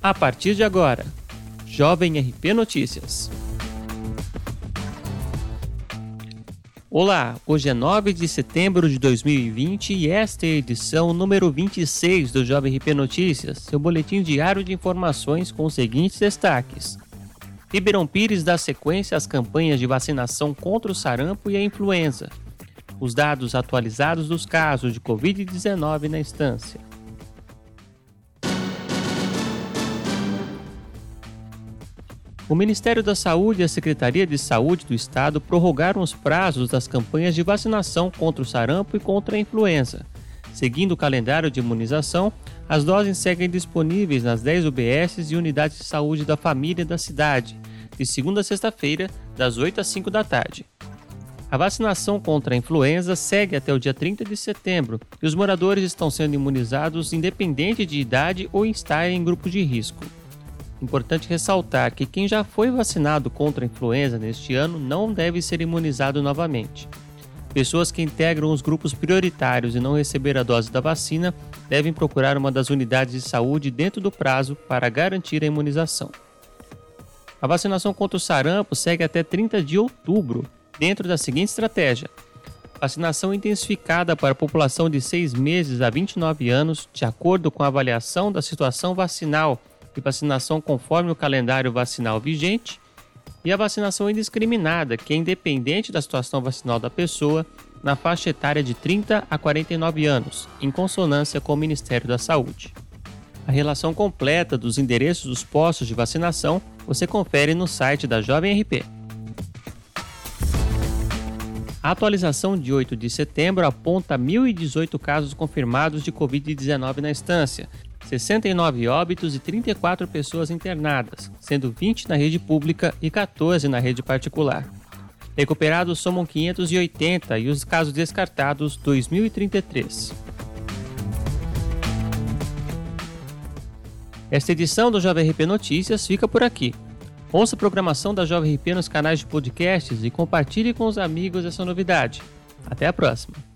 A partir de agora, Jovem RP Notícias. Olá, hoje é 9 de setembro de 2020 e esta é a edição número 26 do Jovem RP Notícias, seu boletim diário de informações com os seguintes destaques. Ribeirão Pires dá sequência às campanhas de vacinação contra o sarampo e a influenza. Os dados atualizados dos casos de Covid-19 na instância. O Ministério da Saúde e a Secretaria de Saúde do Estado prorrogaram os prazos das campanhas de vacinação contra o sarampo e contra a influenza. Seguindo o calendário de imunização, as doses seguem disponíveis nas 10 UBSs e unidades de saúde da família da cidade, de segunda a sexta-feira, das 8 às 5 da tarde. A vacinação contra a influenza segue até o dia 30 de setembro e os moradores estão sendo imunizados independente de idade ou estarem em grupo de risco. Importante ressaltar que quem já foi vacinado contra a influenza neste ano não deve ser imunizado novamente. Pessoas que integram os grupos prioritários e não receberam a dose da vacina devem procurar uma das unidades de saúde dentro do prazo para garantir a imunização. A vacinação contra o sarampo segue até 30 de outubro, dentro da seguinte estratégia: vacinação intensificada para a população de 6 meses a 29 anos, de acordo com a avaliação da situação vacinal e vacinação conforme o calendário vacinal vigente, e a vacinação indiscriminada, que é independente da situação vacinal da pessoa, na faixa etária de 30 a 49 anos, em consonância com o Ministério da Saúde. A relação completa dos endereços dos postos de vacinação você confere no site da Jovem RP. A atualização de 8 de setembro aponta 1.018 casos confirmados de Covid-19 na instância, 69 óbitos e 34 pessoas internadas, sendo 20 na rede pública e 14 na rede particular. Recuperados somam 580 e os casos descartados 2.033. Esta edição do Jovem RP Notícias fica por aqui. Ouça a programação da Jovem RP nos canais de podcasts e compartilhe com os amigos essa novidade. Até a próxima!